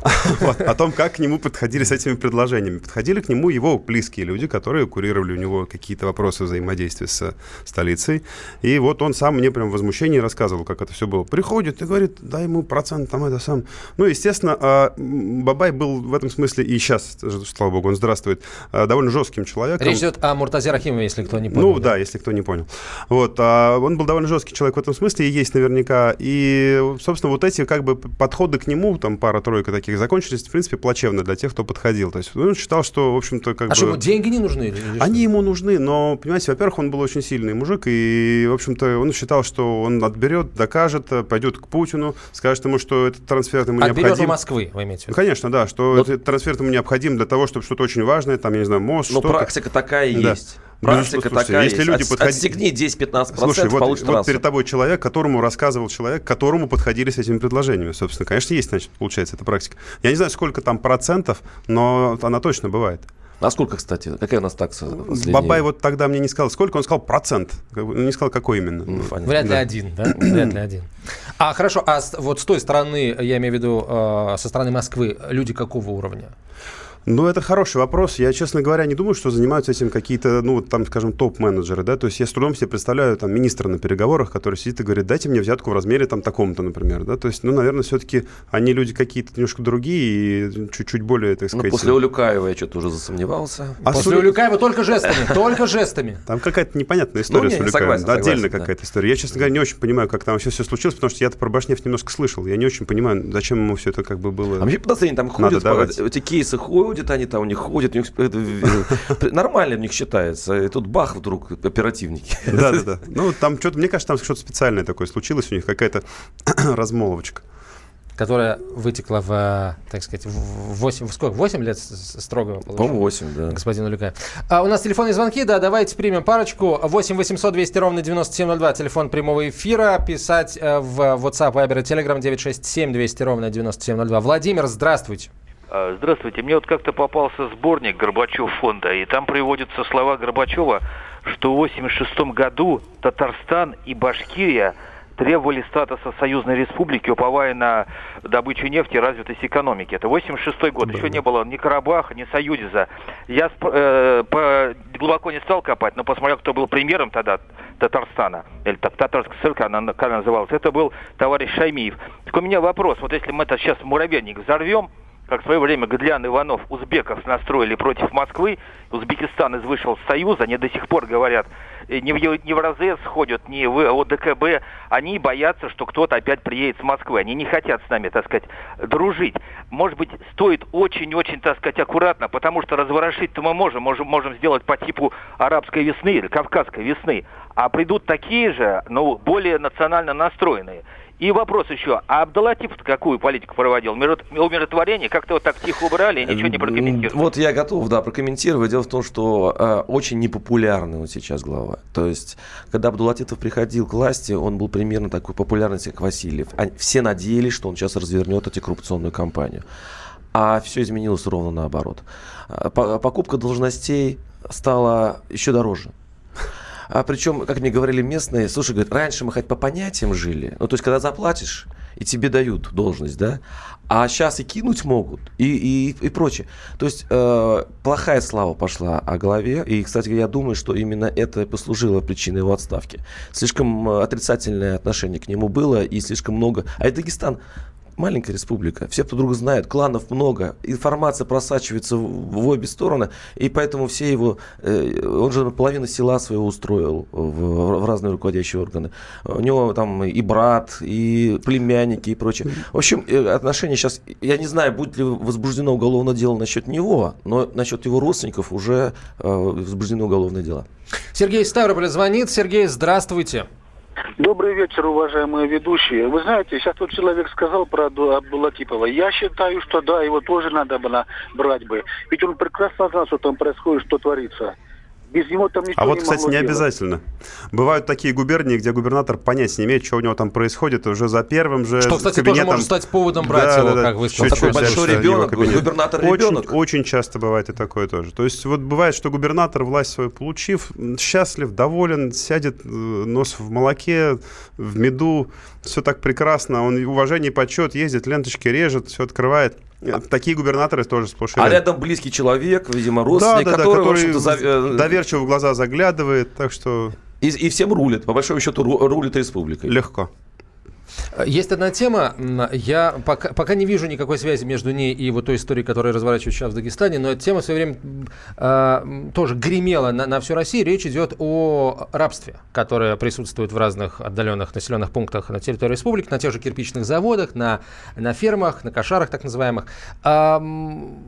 вот, о том, как к нему подходили с этими предложениями. Подходили к нему его близкие люди, которые курировали у него какие-то вопросы взаимодействия с столицей. И вот он сам мне прям в возмущении рассказывал, как это все было. Приходит и говорит, дай ему процент, там это сам. Ну, естественно, а, Бабай был в этом смысле и сейчас, слава богу, он здравствует, а, довольно жестким человеком. Речь идет о Муртазе Рахимове, если кто не понял. Ну да, если кто не понял. Вот, а он был довольно жесткий человек в этом смысле, и есть наверняка. И, собственно, вот эти как бы подходы к нему, там пара-тройка таких, закончились, в принципе, плачевно для тех, кто подходил. То есть он считал, что, в общем-то, как А бы... что, ему деньги не нужны? или- Они ему нужны, но, понимаете, во-первых, он был очень сильный мужик, и, в общем-то, он считал, что он отберет, докажет, пойдет к Путину, скажет ему, что этот трансфер ему Отберет необходим. Москвы, вы имеете в Ну, виду? конечно, да, что этот трансфер ему необходим для того, чтобы что-то очень важное, там, я не знаю, мост, Но что-то. практика такая Да. есть. Ну, Практика слушайте, такая если есть. люди От- подходи- Отстегни 10-15%, Слушай, вот, получишь вот трассу. перед тобой человек, которому рассказывал человек, к которому подходили с этими предложениями. Собственно, конечно, есть, значит, получается, эта практика. Я не знаю, сколько там процентов, но она точно бывает. А сколько, кстати? Какая у нас такса последняя? Бабай вот тогда мне не сказал, сколько, он сказал процент. Не сказал, какой именно. Ну, понятно. Вряд ли Да. один, да? Вряд ли один. А хорошо, а вот с той стороны, я имею в виду э, со стороны Москвы, люди какого уровня? Ну, это хороший вопрос. Я, честно говоря, не думаю, что занимаются этим какие-то, ну, вот там, скажем, топ-менеджеры, да, то есть я с трудом себе представляю там министра на переговорах, который сидит и говорит, дайте мне взятку в размере там таком-то, например, да, то есть, ну, наверное, все-таки они люди какие-то немножко другие и чуть-чуть более, так Ну, сказать... после Улюкаева я что-то уже засомневался. А После Улюкаева только жестами, только жестами. Там какая-то непонятная история Ну, с не, Улюкаевым. Отдельно да. какая-то история. Я, честно говоря, не очень понимаю, как там вообще все случилось, потому что я-то про Башнефть немножко слышал. Я не очень понимаю, зачем ему все это как бы было... А вообще подозрение там ходят, эти кейсы ходят, они там у них ходят, у них это, э, нормально у них считается. И тут бах вдруг оперативники. Да, да, да. Ну, там что-то, мне кажется, там что-то специальное такое случилось, у них какая-то размолвочка. Которая вытекла в, так сказать, в 8, сколько, 8 лет строгого положения? 8, да. Господин Улюкаев. А, у нас телефонные звонки, да, давайте примем парочку. 8 800 200 ровно 9702, телефон прямого эфира. Писать э, в WhatsApp, Viber и Telegram 967 200 ровно 9702. Владимир, здравствуйте. А, Здравствуйте. Мне вот как-то попался сборник Горбачев фонда, и там приводятся слова Горбачева, что в 1986 году Татарстан и Башкирия требовали статуса союзной республики, уповая на добычу нефти и развитость экономики. Это 86 год. Еще не было ни Карабаха, ни Союза. Я э, по- глубоко не стал копать, но посмотрел, кто был премьером тогда Татарстана, или так, Татарская ссылка, она, как называлась, это был товарищ Шаймиев. Так у меня вопрос, вот если мы это сейчас муравейник взорвем, как в свое время Гадлян Иванов узбеков настроили против Москвы, Узбекистан из вышел с Союза, они до сих пор говорят, э, ни в, ни в РАЗЕС ходят, ни в ОДКБ, они боятся, что кто-то опять приедет с Москвы. Они не хотят с нами, так сказать, дружить. Может быть, стоит очень-очень, так сказать, аккуратно, потому что разворошить-то мы можем, можем, можем сделать по типу арабской весны или кавказской весны. А придут такие же, но более национально настроенные. И вопрос еще, а Абдалатив какую политику проводил? Мирот- Умиротворение? Как-то вот так тихо убрали и ничего не прокомментировали? Вот я готов, да, прокомментировать. Дело в том, что э, очень непопулярный он сейчас глава. То есть, когда Абдулатитов приходил к власти, он был примерно такой популярности, как Васильев. Все надеялись, что он сейчас развернет антикоррупционную кампанию. А все изменилось ровно наоборот. По- Покупка должностей стала еще дороже. А причем, как мне говорили местные, слушай, говорят, раньше мы хоть по понятиям жили, ну, то есть, когда заплатишь, и тебе дают должность, да, а сейчас и кинуть могут, и, и, и прочее. То есть, э, плохая слава пошла о голове, и, кстати, я думаю, что именно это послужило причиной его отставки. Слишком э, отрицательное отношение к нему было, и слишком много... А и Дагестан маленькая республика, все друг друга знают, кланов много, информация просачивается в, в обе стороны, и поэтому все его, э, он же половину села своего устроил в, в разные руководящие органы. У него там и брат, и племянники, и прочее. В общем, э, отношения сейчас, я не знаю, будет ли возбуждено уголовное дело насчет него, но насчет его родственников уже э, возбуждено уголовное дело. Сергей из Ставрополя звонит. Сергей, здравствуйте. Добрый вечер, уважаемые ведущие. Вы знаете, сейчас тот человек сказал про Абду- Абдулатипова. Я считаю, что да, его тоже надо было брать бы. Ведь он прекрасно знал, что там происходит, что творится. Без него там ничего А вот, не кстати, могло не делать. обязательно. Бывают такие губернии, где губернатор понять не имеет, что у него там происходит, уже за первым же Что, кстати, тоже кабинетом... может стать поводом брать его, как вы сказали. Такой большой ребенок, губернатор очень, ребенок. Очень часто бывает и такое тоже. То есть вот бывает, что губернатор, власть свою получив, счастлив, доволен, сядет э, нос в молоке, в меду, все так прекрасно, он уважение и почет, ездит, ленточки режет, все открывает. Э, Такие губернаторы тоже сплошь А рядом. близкий человек, видимо, Да, родственник, да, да, который, в который общем-то, за- э, доверчиво в глаза заглядывает, так что и, и всем рулит, по большому счету ру- рулит республикой. легко. Есть одна тема, я пока, пока не вижу никакой связи между ней и вот той историей, которая разворачивается сейчас в Дагестане, но эта тема в свое время м, тоже гремела на, на всю Россию. Речь идет о рабстве, которое присутствует в разных отдаленных населенных пунктах на территории республики, на тех же кирпичных заводах, на, на фермах, на кошарах так называемых. А, м,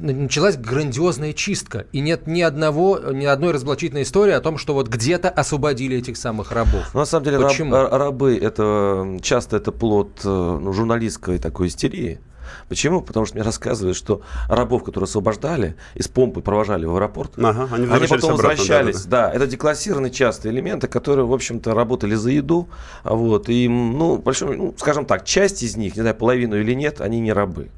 началась грандиозная чистка, и нет ни одного, ни одной разоблачительной истории о том, что вот где-то освободили этих самых рабов. Ну, на самом деле раб- Почему? р- рабы это часто это плод э, ну, журналистской такой истерии. Почему? Потому что мне рассказывают, что рабов, которые освобождали, из помпы провожали в аэропорт, Ага, они они потом обратно, возвращались. да-да-да. Да, это деклассированные частые элементы, которые, в общем-то, работали за еду. Вот, и, ну, большой, ну, скажем так, часть из них, не знаю, половину или нет, они не рабы.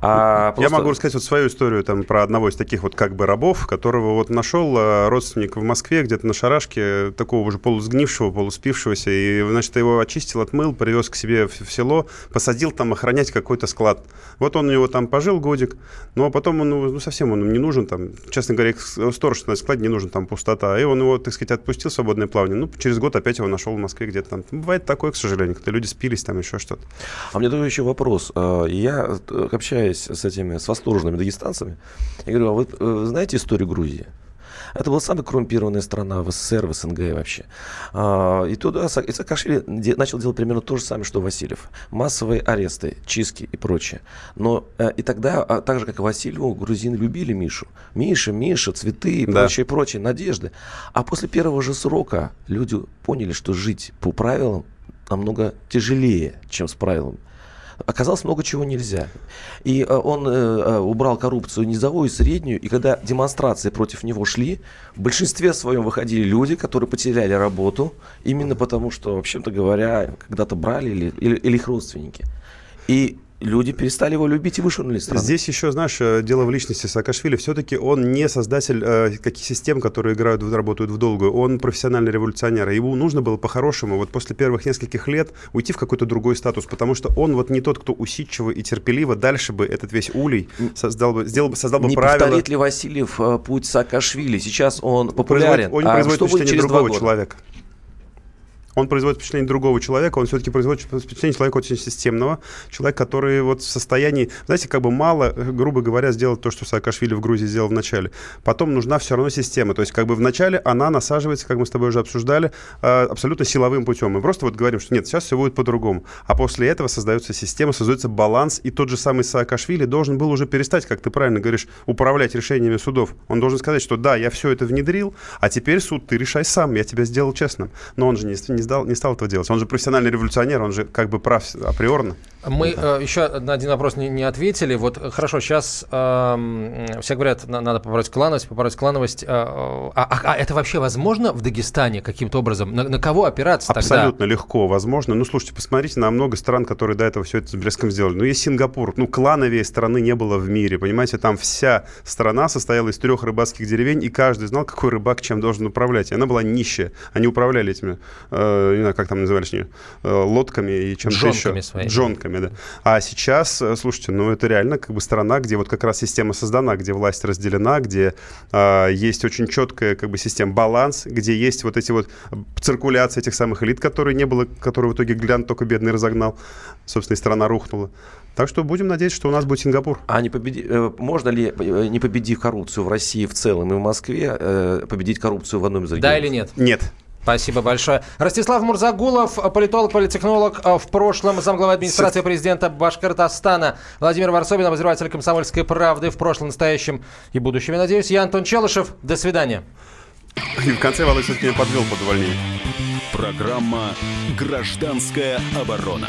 А Я просто- могу рассказать вот свою историю там про одного из таких вот как бы рабов, которого вот нашел э, родственник в Москве где-то на шарашке, такого уже полусгнившего, полуспившегося, и, значит, его очистил, отмыл, привез к себе в, в село, посадил там охранять какой-то склад. Вот он у него там пожил годик, но потом он, ну, совсем он не нужен, там, честно говоря, сторож на складе не нужен, там пустота, и он его, так сказать, отпустил в свободное плавание. Ну, через год опять его нашел в Москве где-то там. Бывает такое, к сожалению, когда люди спились, там еще что-то. А мне такой еще вопрос. А, Я общаюсь с этими, с восторженными дагестанцами. Я говорю, а вы э, знаете историю Грузии? Это была самая коррумпированная страна в СССР, в СНГ вообще. А, И туда и Саакашвили начал делать примерно то же самое, что Васильев. Массовые аресты, чистки и прочее. Но э, и тогда, а, так же, как и Васильеву, грузины любили Мишу. Миша, Миша, цветы и Да. прочее, прочее, надежды. А после первого же срока люди поняли, что жить по правилам намного тяжелее, чем с правилами. Оказалось, много чего нельзя. И э, он э, э, убрал коррупцию низовую и среднюю. И когда демонстрации против него шли, в большинстве своем выходили люди, которые потеряли работу, именно потому что, в общем-то говоря, когда-то брали или, или, или их родственники. И люди перестали его любить и вышвырнули из страны. Здесь еще, знаешь, э, дело в личности Саакашвили. Все-таки он не создатель э, каких систем, которые играют, работают в долгую. Он профессиональный революционер. И Ему нужно было по-хорошему, вот после первых нескольких лет, уйти в какой-то другой статус, потому что он вот не тот, кто усидчиво и терпеливо дальше бы этот весь улей создал бы, сделал бы, создал бы не правила. повторит ли Васильев э, путь Саакашвили? Сейчас он популярен. Производит- он не а производит что будет через другого года? человека. Он производит впечатление другого человека, он все-таки производит впечатление человека очень системного, человека, который вот в состоянии, знаете, как бы мало, грубо говоря, сделать то, что Саакашвили в Грузии сделал в начале. Потом нужна все равно система. То есть как бы в начале она насаживается, как мы с тобой уже обсуждали, э, абсолютно силовым путем. Мы просто вот говорим, что нет, сейчас все будет по-другому. А после этого создается система, создается баланс, и тот же самый Саакашвили должен был уже перестать, как ты правильно говоришь, управлять решениями судов. Он должен сказать, что да, я все это внедрил, а теперь суд, ты решай сам, я тебя сделал честным. Но он же не, не, сдал, не стал этого делать. Он же профессиональный революционер, он же как бы прав априорно. Мы э, еще на один вопрос не, не ответили. Вот э, хорошо, сейчас э, все говорят, надо побороть клановость, побороть клановость. Э, а, а, а это вообще возможно в Дагестане каким-то образом? На, на кого опираться Абсолютно тогда? легко возможно. Ну, слушайте, посмотрите на много стран, которые до этого все это с блеском сделали. Ну, есть Сингапур. Ну, клановее страны не было в мире, понимаете? Там вся страна состояла из трех рыбацких деревень, и каждый знал, какой рыбак чем должен управлять. И она была нищая. Они управляли этими, э, не знаю, как там назывались, э, лодками и чем-то еще. Своими. Джонками, да. А сейчас, э, слушайте, ну это реально как бы страна, где вот как раз система создана, где власть разделена, где э, есть очень четкая как бы система баланс, где есть вот эти вот циркуляции этих самых элит, которые не было, которые в итоге Глян только бедный разогнал. Собственно, и страна рухнула. Так что будем надеяться, что у нас будет Сингапур. А не победи... Э, можно ли, э, не победив коррупцию в России в целом и в Москве, победить коррупцию в одном из регионов? Да или нет? Нет. Спасибо большое. Ростислав Мурзагулов, политолог, политтехнолог, в прошлом замглавы администрации президента Башкортостана. Владимир Варсобин, обозреватель «Комсомольской правды» в прошлом, настоящем и будущем, я надеюсь. Я Антон Челышев. До свидания. И в конце Володя все-таки меня подвел под увольнение. Программа «Гражданская оборона».